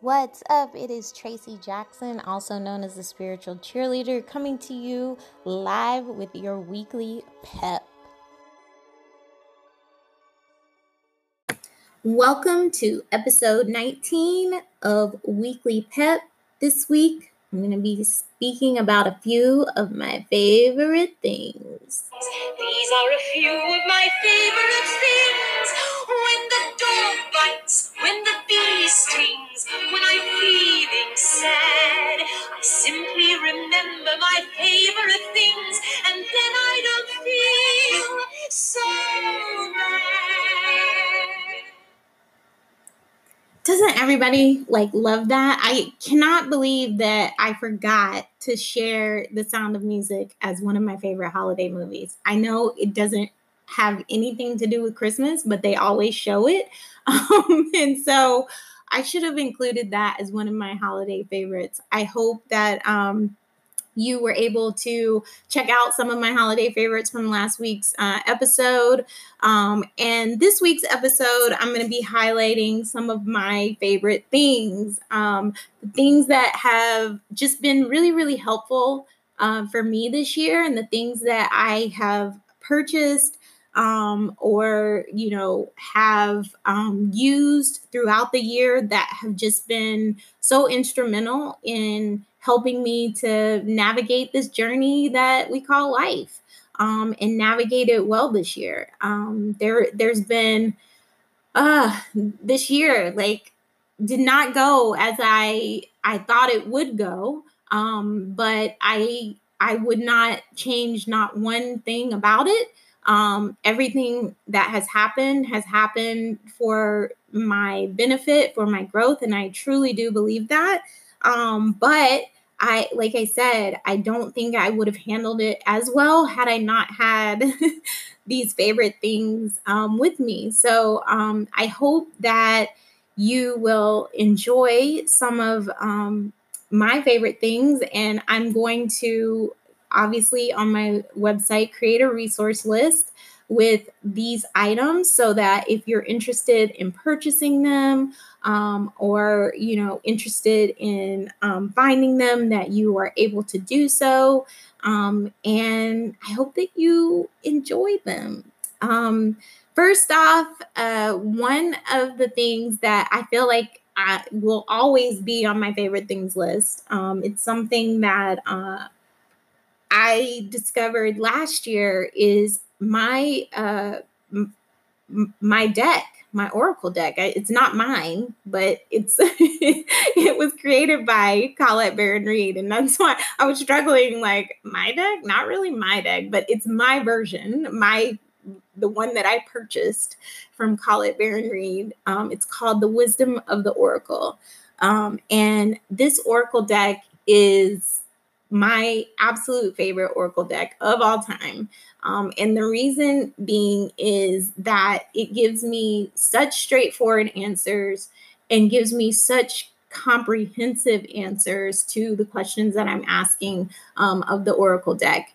What's up? It is Traci Jackson, also known as the spiritual cheerleader, coming to you live with your weekly pep. Welcome to episode 19 of Weekly Pep. This week, I'm going to be speaking about a few of my favorite things. These are a few of my favorite things. Stings, when I'm feeling sad, I simply remember my favorite things, and then I don't feel so bad. Doesn't everybody like love that? I cannot believe that I forgot to share The Sound of Music as one of my favorite holiday movies. I know it doesn't have anything to do with Christmas, but they always show it. Um, and so I should have included that as one of my holiday favorites. I hope that um, you were able to check out some of my holiday favorites from last week's uh, episode. Um, and this week's episode, I'm going to be highlighting some of my favorite things, um, things that have just been really, really helpful uh, for me this year, and the things that I have purchased um, or you know have um, used throughout the year that have just been so instrumental in helping me to navigate this journey that we call life um, and navigate it well this year. Um, there, there's been uh, this year like did not go as I I thought it would go, um, but I I would not change not one thing about it. Um, everything that has happened has happened for my benefit, for my growth, and I truly do believe that. Um, but I, like I said, I don't think I would have handled it as well had I not had these favorite things um, with me. So um, I hope that you will enjoy some of um, my favorite things. And I'm going to obviously on my website create a resource list with these items so that if you're interested in purchasing them um, or you know interested in um, finding them that you are able to do so. Um, and i hope that you enjoy them. Um, first off uh, one of the things that i feel like I will always be on my favorite things list um, it's something that uh, i discovered last year is my uh m- my deck my oracle deck. It's not mine but it's it was created by colette baron reid and that's why i was struggling like my deck? Not really my deck but it's my version my the one that i purchased from colette baron reid um, it's called the wisdom of the oracle. Um, and this oracle deck is my absolute favorite oracle deck of all time um, and the reason being is that it gives me such straightforward answers and gives me such comprehensive answers to the questions that I'm asking um, of the Oracle deck.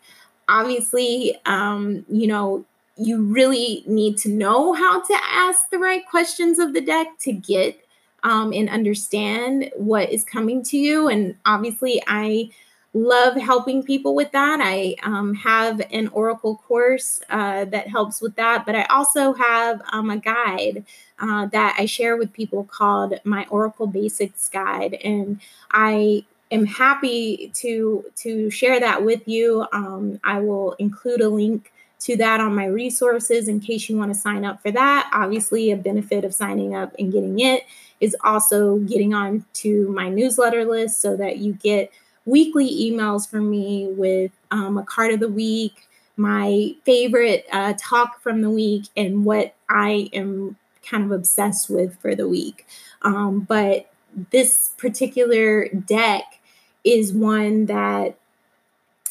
Obviously, um, you know, you really need to know how to ask the right questions of the deck to get um, and understand what is coming to you. And obviously, I love helping people with that. I um, have an Oracle course uh, that helps with that, but I also have um, a guide uh, that I share with people called my Oracle Basics Guide, and I am happy to to share that with you. Um, I will include a link to that on my resources in case you want to sign up for that. Obviously, a benefit of signing up and getting it is also getting on to my newsletter list so that you get weekly emails from me with um, a card of the week, my favorite uh, talk from the week, and what I am kind of obsessed with for the week. Um, but this particular deck is one that,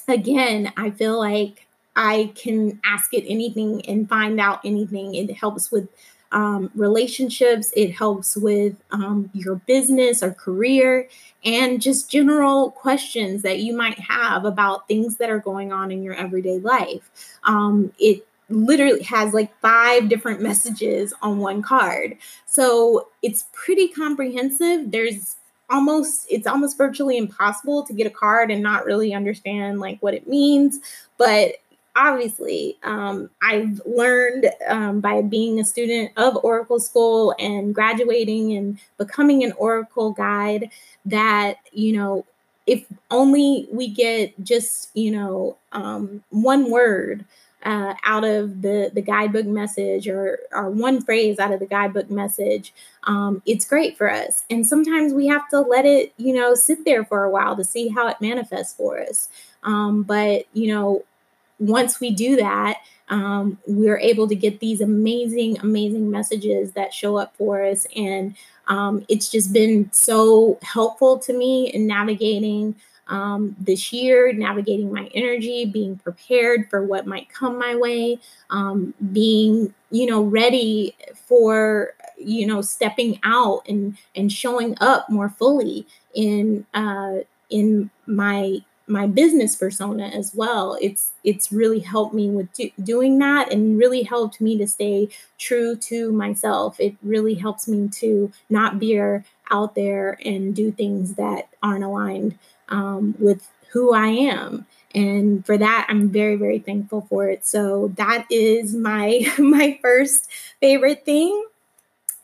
again, I feel like I can ask it anything and find out anything. It helps with um, relationships, it helps with um, your business or career, and just general questions that you might have about things that are going on in your everyday life. Um, it literally has like five different messages on one card. So it's pretty comprehensive. There's almost it's almost virtually impossible to get a card and not really understand like what it means but obviously um, i've learned um, by being a student of oracle school and graduating and becoming an oracle guide that you know if only we get just you know um, one word uh, out of the the guidebook message or or one phrase out of the guidebook message um, it's great for us. And sometimes we have to let it you know sit there for a while to see how it manifests for us. Um, but you know once we do that um, we're able to get these amazing amazing messages that show up for us. And um, it's just been so helpful to me in navigating um, this year, navigating my energy, being prepared for what might come my way, um, being, you know, ready for, you know, stepping out and and showing up more fully in uh, in my my business persona as well it's it's really helped me with do, doing that and really helped me to stay true to myself it really helps me to not veer out there and do things that aren't aligned um, with who I am. And for that, I'm very, very thankful for it. So that is my my first favorite thing.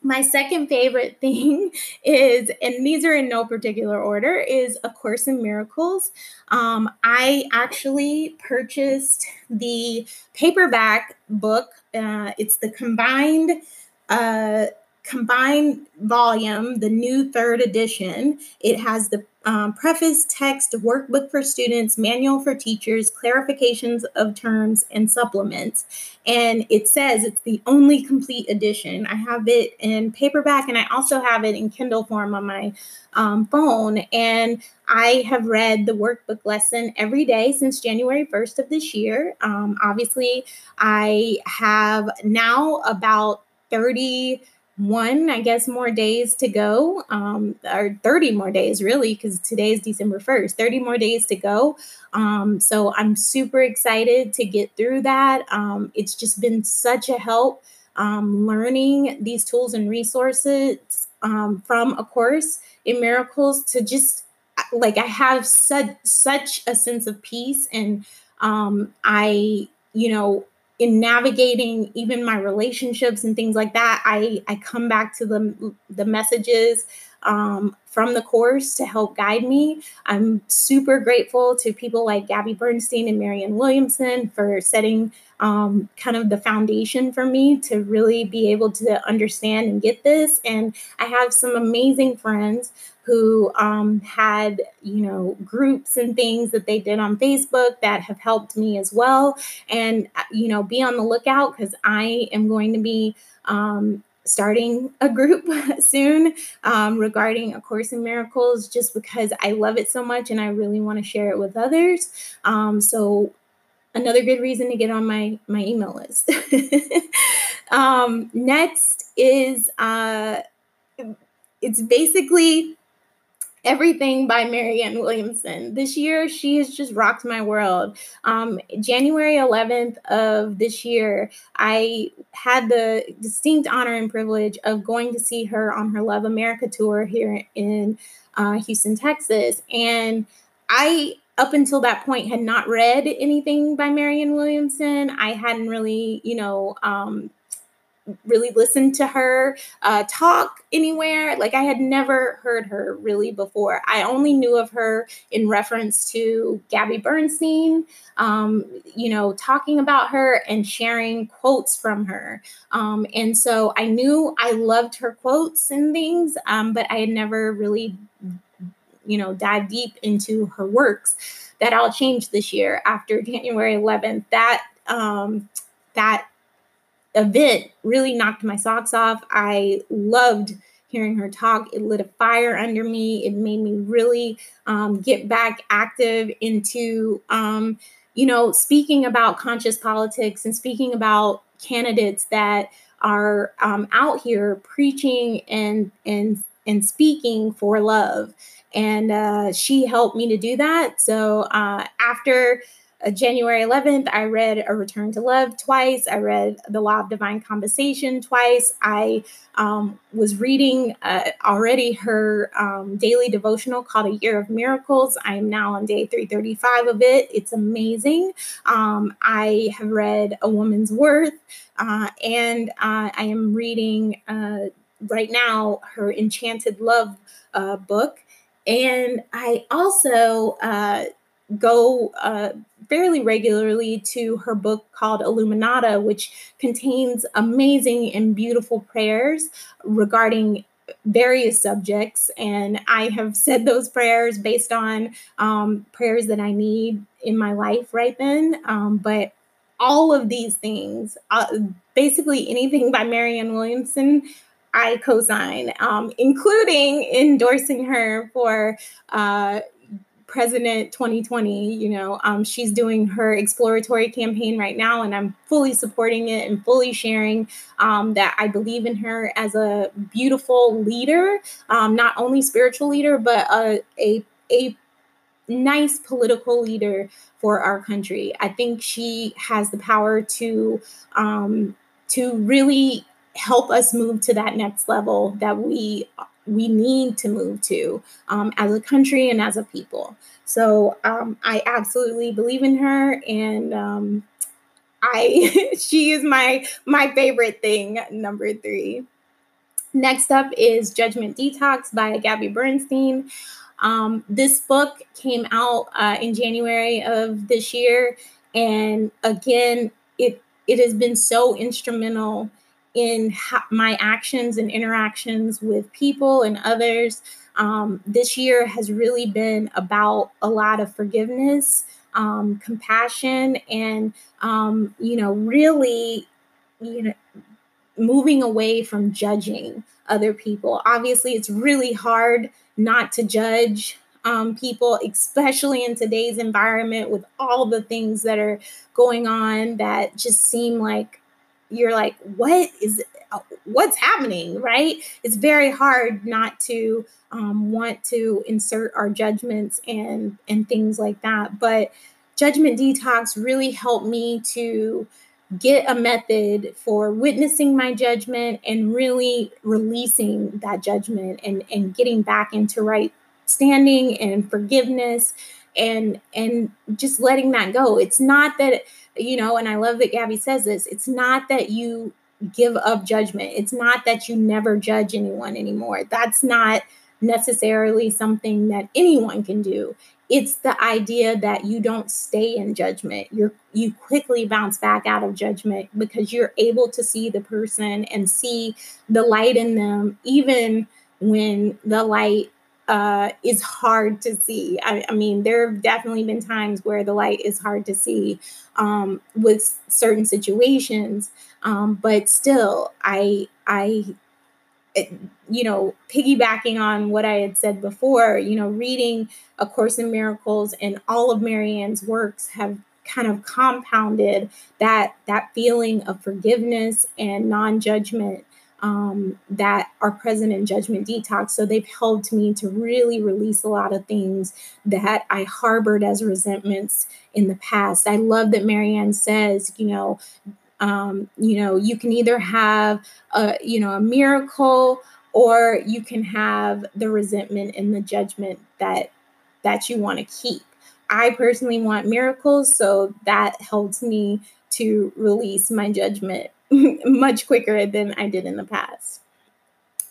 My second favorite thing is, and these are in no particular order, is A Course in Miracles. Um, I actually purchased the paperback book. Uh, it's the combined uh, combined volume, the new third edition. It has the um, preface, text, workbook for students, manual for teachers, clarifications of terms, and supplements. And it says it's the only complete edition. I have it in paperback and I also have it in Kindle form on my um, phone. And I have read the workbook lesson every day since January 1st of this year. Um, obviously, I have now about 30 one, I guess, more days to go, um, or 30 more days, really, because today is December 1st, 30 more days to go. Um, so I'm super excited to get through that. Um, it's just been such a help um, learning these tools and resources um, from A Course in Miracles to just like I have such such a sense of peace and um, I, you know, in navigating even my relationships and things like that i i come back to the the messages um, from the course to help guide me i'm super grateful to people like gabby bernstein and marianne williamson for setting um, kind of the foundation for me to really be able to understand and get this and i have some amazing friends who um, had, you know, groups and things that they did on Facebook that have helped me as well. And, uh, you know, be on the lookout because I am going to be um, starting a group soon um, regarding A Course in Miracles just because I love it so much and I really want to share it with others. Um, so, another good reason to get on my my email list. um, next is uh, it's basically Everything by Marianne Williamson. This year, she has just rocked my world. Um, January 11th of this year, I had the distinct honor and privilege of going to see her on her Love America tour here in uh, Houston, Texas. And I up until that point had not read anything by Marianne Williamson. I hadn't really, you know, um, really listened to her uh, talk anywhere. Like I had never heard her really before. I only knew of her in reference to Gabby Bernstein, um, you know, talking about her and sharing quotes from her. Um, and so I knew I loved her quotes and things, um, but I had never really, you know, dive deep into her works. That all changed this year after January 11th. That um, that event really knocked my socks off. I loved hearing her talk. It lit a fire under me. It made me really um, get back active into, um, you know, speaking about conscious politics and speaking about candidates that are um, out here preaching and and and speaking for love. And uh, she helped me to do that. So uh, after January 11th, I read A Return to Love twice. I read The Law of Divine Compensation twice. I um, was reading uh, already her um, daily devotional called A Year of Miracles. I am now on day 335 of it. It's amazing. Um, I have read A Woman's Worth, uh, and uh, I am reading uh, right now her Enchanted Love uh, book. And I also go uh, fairly regularly to her book called Illuminata, which contains amazing and beautiful prayers regarding various subjects. And I have said those prayers based on um, prayers that I need in my life right then. Um, but all of these things, uh, basically anything by Marianne Williamson, I co-sign, um, including endorsing her for uh, President 2020. You know, um, she's doing her exploratory campaign right now, and I'm fully supporting it and fully sharing um, that I believe in her as a beautiful leader, um, not only spiritual leader, but a, a, a nice political leader for our country. I think she has the power to um, to really help us move to that next level that we we need to move to um, as a country and as a people. So um, I absolutely believe in her, and um, I she is my my favorite thing. Number three. Next up is Judgment Detox by Gabby Bernstein. Um, this book came out uh, in January of this year, and again, it it has been so instrumental in ha- my actions and interactions with people and others. Um, this year has really been about a lot of forgiveness, um, compassion, and um, you know, really, you know, moving away from judging other people. Obviously, it's really hard not to judge um, people, especially in today's environment with all the things that are going on that just seem like you're like, what is uh, what's happening, right? It's very hard not to um, want to insert our judgments and and things like that. But judgment detox really helped me to get a method for witnessing my judgment and really releasing that judgment and and getting back into right standing and forgiveness and and just letting that go. It's not that you know and i love that gabby says this it's not that you give up judgment. It's not that you never judge anyone anymore. That's not necessarily something that anyone can do. It's the idea that you don't stay in judgment. You're you quickly bounce back out of judgment because you're able to see the person and see the light in them even when the light uh, is hard to see. I, I, mean, there have definitely been times where the light is hard to see um, with certain situations, um, but still, I, I, it, you know, piggybacking on what I had said before, you know, reading A Course in Miracles and all of Marianne's works have kind of compounded that that feeling of forgiveness and non-judgment um, that are present in Judgment Detox. So they've helped me to really release a lot of things that I harbored as resentments in the past. I love that Marianne says, you know, um, you know, you can either have a, you know, a miracle or you can have the resentment and the judgment that that you want to keep. I personally want miracles, so that helps me to release my judgment much quicker than I did in the past.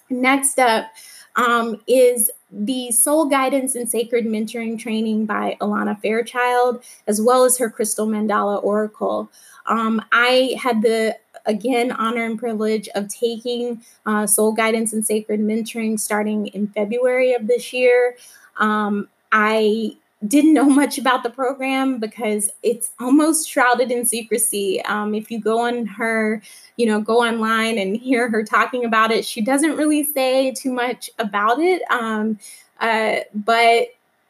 Next up um, is the Soul Guidance and Sacred Mentoring Training by Alana Fairchild, as well as her Crystal Mandala Oracle. Um, I had the again honor and privilege of taking uh, Soul Guidance and Sacred Mentoring starting in February of this year. Um, I didn't know much about the program because it's almost shrouded in secrecy. Um, if you go on her, you know, go online and hear her talking about it, she doesn't really say too much about it. Um, uh, but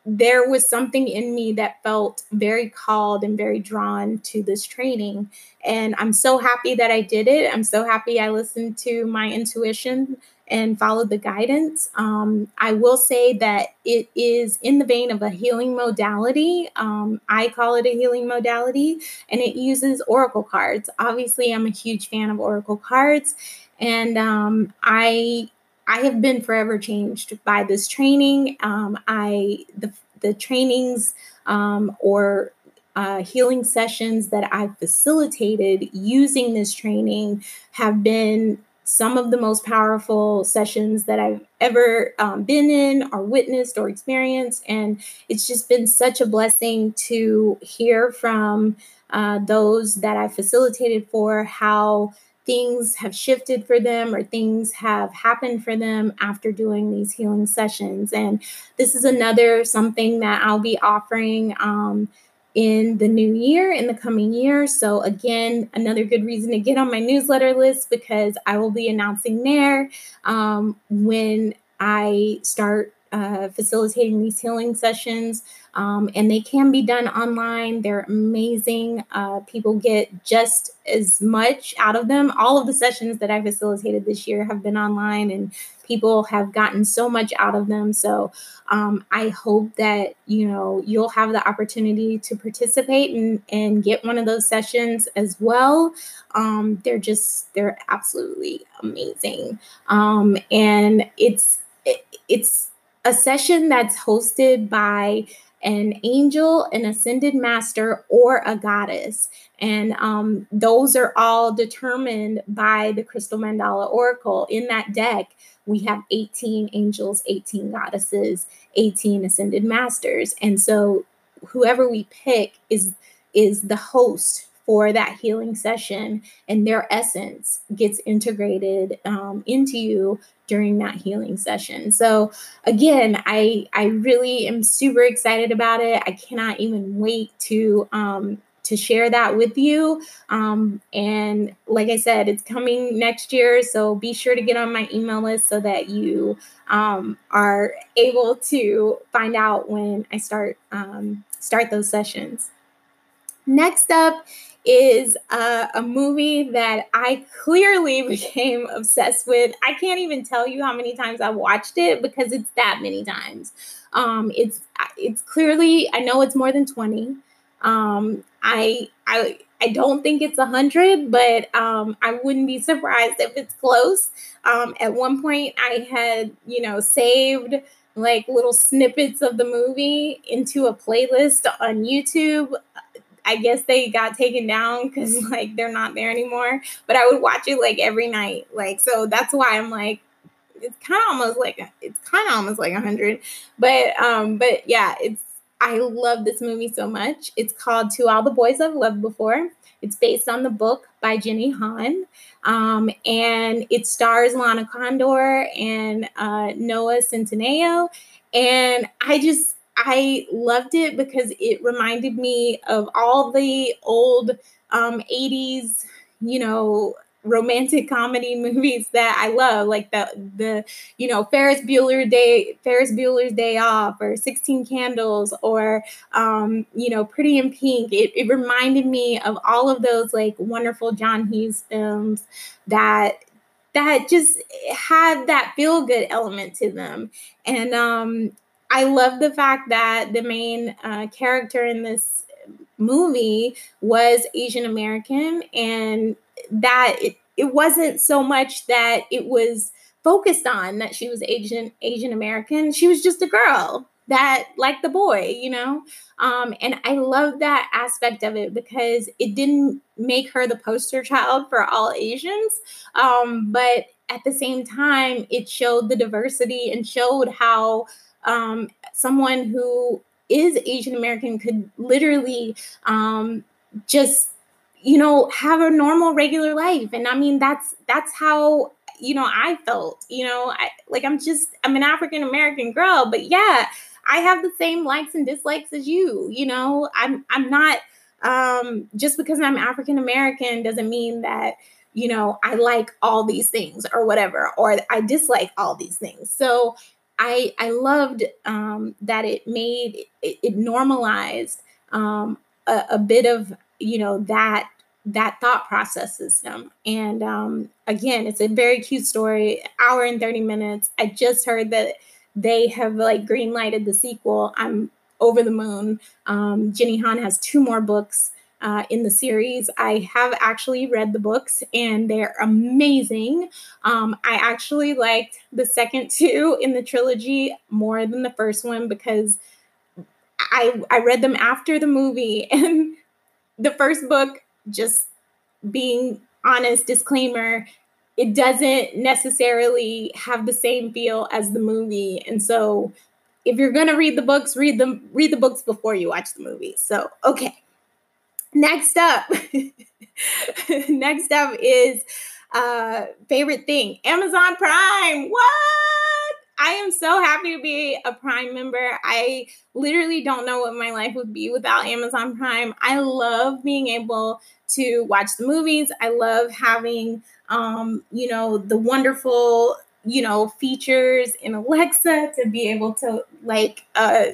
there was something in me that felt very called and very drawn to this training. And I'm so happy that I did it. I'm so happy I listened to my intuition and followed the guidance. Um, I will say that it is in the vein of a healing modality. Um, I call it a healing modality, and it uses oracle cards. Obviously, I'm a huge fan of oracle cards, and um, I I have been forever changed by this training. Um, I the the trainings um, or uh, healing sessions that I've facilitated using this training have been some of the most powerful sessions that I've ever um, been in or witnessed or experienced. And it's just been such a blessing to hear from uh, those that I facilitated for how things have shifted for them or things have happened for them after doing these healing sessions. And this is another something that I'll be offering. Um, in the new year, in the coming year. So, again, another good reason to get on my newsletter list because I will be announcing there um, when I start uh, facilitating these healing sessions. Um, and they can be done online. They're amazing. Uh, people get just as much out of them. All of the sessions that I facilitated this year have been online, and people have gotten so much out of them. So um, I hope that you know you'll have the opportunity to participate and, and get one of those sessions as well. Um, they're just they're absolutely amazing, um, and it's it, it's a session that's hosted by an angel, an ascended master, or a goddess. And um, those are all determined by the Crystal Mandala Oracle. In that deck, we have 18 angels, 18 goddesses, 18 ascended masters. And so whoever we pick is is the host for that healing session and their essence gets integrated um, into you during that healing session. So again, I I really am super excited about it. I cannot even wait to um, to share that with you. Um, and like I said, it's coming next year, so be sure to get on my email list so that you um, are able to find out when I start um, start those sessions. Next up is uh, a movie that I clearly became obsessed with. I can't even tell you how many times I watched it because it's that many times. Um, it's it's clearly I know it's more than twenty. Um, I I I don't think it's a hundred, but um, I wouldn't be surprised if it's close. Um, at one point, I had you know saved like little snippets of the movie into a playlist on YouTube. I guess they got taken down because like they're not there anymore. But I would watch it like every night. Like so that's why I'm like it's kind of almost like it's kind of almost like a hundred. But um but yeah, it's I love this movie so much. It's called To All the Boys I've Loved Before. It's based on the book by Jenny Han. Um, and it stars Lana Condor and uh, Noah Centineo. And I just, I loved it because it reminded me of all the old um, 80s, you know, romantic comedy movies that I love, like the the you know Ferris Bueller Day Ferris Bueller's Day Off or Sixteen Candles or um, you know Pretty in Pink. It, it reminded me of all of those like wonderful John Hughes films that that just had that feel good element to them, and um, I love the fact that the main uh, character in this movie was Asian American and that it, it wasn't so much that it was focused on that she was Asian Asian American. She was just a girl that like the boy, you know? Um, and I love that aspect of it because it didn't make her the poster child for all Asians. Um, but at the same time, it showed the diversity and showed how um, someone who is Asian American could literally um, just you know have a normal regular life. And i mean that's that's how you know i felt you know I, like i'm just i'm an african american girl but yeah i have the same likes and dislikes as you you know? I'm i'm not um just because i'm african american doesn't mean that you know i like all these things or whatever or i dislike all these things. So i i loved um that it made it, it normalized um a, a bit of you know that that thought process system. And um, again, it's a very cute story, hour and 30 minutes. I just heard that they have like green lighted the sequel. I'm over the moon. Um, Jenny Han has two more books uh, in the series. I have actually read the books and they're amazing. Um, I actually liked the second two in the trilogy more than the first one because I I read them after the movie and the first book just being honest disclaimer it doesn't necessarily have the same feel as the movie and so if you're going to read the books read them read the books before you watch the movie so okay next up next up is uh favorite thing amazon prime. What? I am so happy to be a prime member. I literally don't know what my life would be without amazon prime. I love being able to watch the movies. I love having um you know the wonderful you know features in alexa to be able to like uh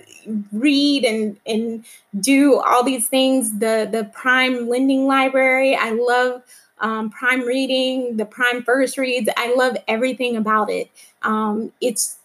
read and and do all these things. The the prime lending library i love um, prime reading the prime first reads. I love everything about it. Um, it's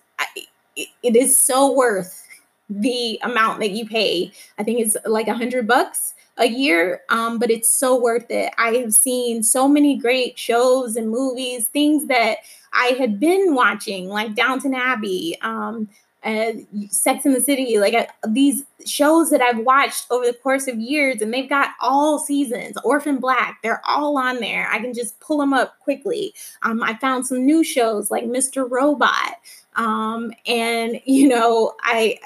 it, it is so worth the amount that you pay. I think it's like a hundred bucks a year, um, but it's so worth it. I have seen so many great shows and movies, things that I had been watching, like Downton Abbey, um, uh, Sex in the City, like uh, these shows that I've watched over the course of years, and they've got all seasons. Orphan Black, they're all on there. I can just pull them up quickly. Um, I found some new shows like Mr. Robot, um, and you know, I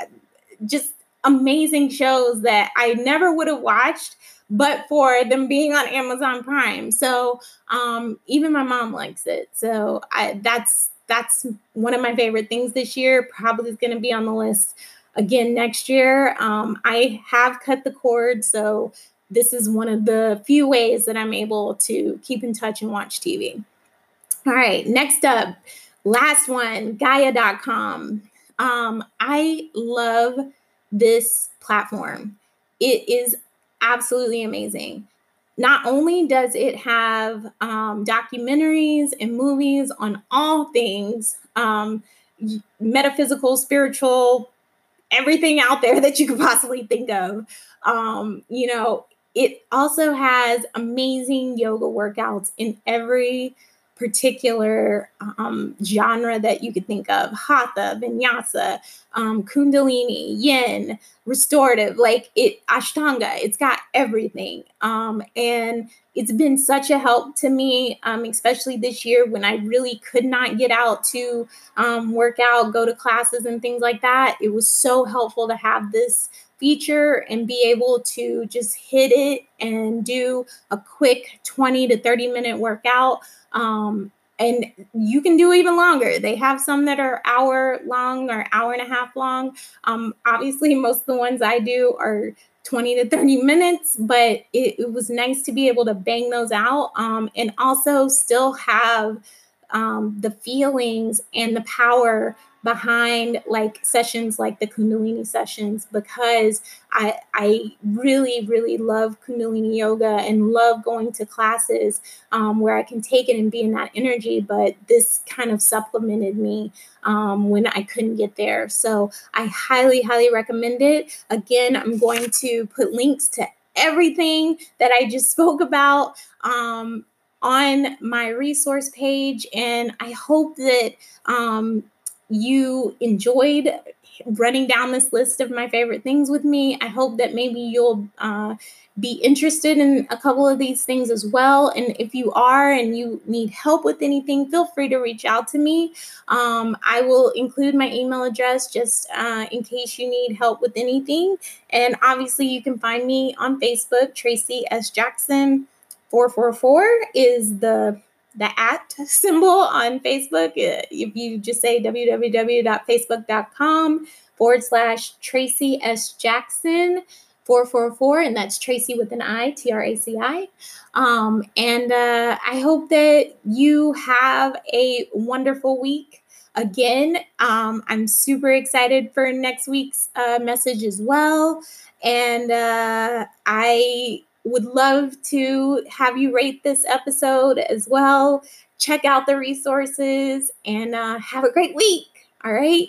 just amazing shows that I never would have watched but for them being on Amazon Prime. So um, even my mom likes it. So I, that's that's one of my favorite things this year. Probably is going to be on the list again next year. Um, I have cut the cord, so this is one of the few ways that I'm able to keep in touch and watch TV. All right, next up, last one, Gaia.com. Um, I love this platform. It is absolutely amazing. Not only does it have um, documentaries and movies on all things um, metaphysical, spiritual, everything out there that you could possibly think of. Um, you know, it also has amazing yoga workouts in every particular um, genre that you could think of. Hatha vinyasa um, kundalini yin restorative like it ashtanga it's got everything. Um, and it's been such a help to me um, especially this year when i really could not get out to um, work out go to classes and things like that. It was so helpful to have this feature and be able to just hit it and do a quick 20 to 30 minute workout um, and you can do even longer. They have some that are hour long or hour and a half long. Um, obviously, most of the ones I do are 20 to 30 minutes, but it, it was nice to be able to bang those out um, and also still have um, the feelings and the power behind like sessions like the kundalini sessions because i i really really love kundalini yoga and love going to classes um, where i can take it and be in that energy but this kind of supplemented me um, when i couldn't get there. So i highly highly recommend it. Again i'm going to put links to everything that i just spoke about um, on my resource page and i hope that um, you enjoyed running down this list of my favorite things with me. I hope that maybe you'll uh, be interested in a couple of these things as well. And if you are and you need help with anything, feel free to reach out to me. Um, I will include my email address just uh, in case you need help with anything. And obviously, you can find me on Facebook, Traci S. Jackson. 444 is the the at symbol on Facebook. Uh, if you just say www.facebook.com forward slash Traci S. Jackson 444, and that's Traci with an I, T R A C I. Um, and uh, I hope that you have a wonderful week. Again, um, I'm super excited for next week's uh, message as well. And uh, I would love to have you rate this episode as well. Check out the resources and uh, have a great week. All right.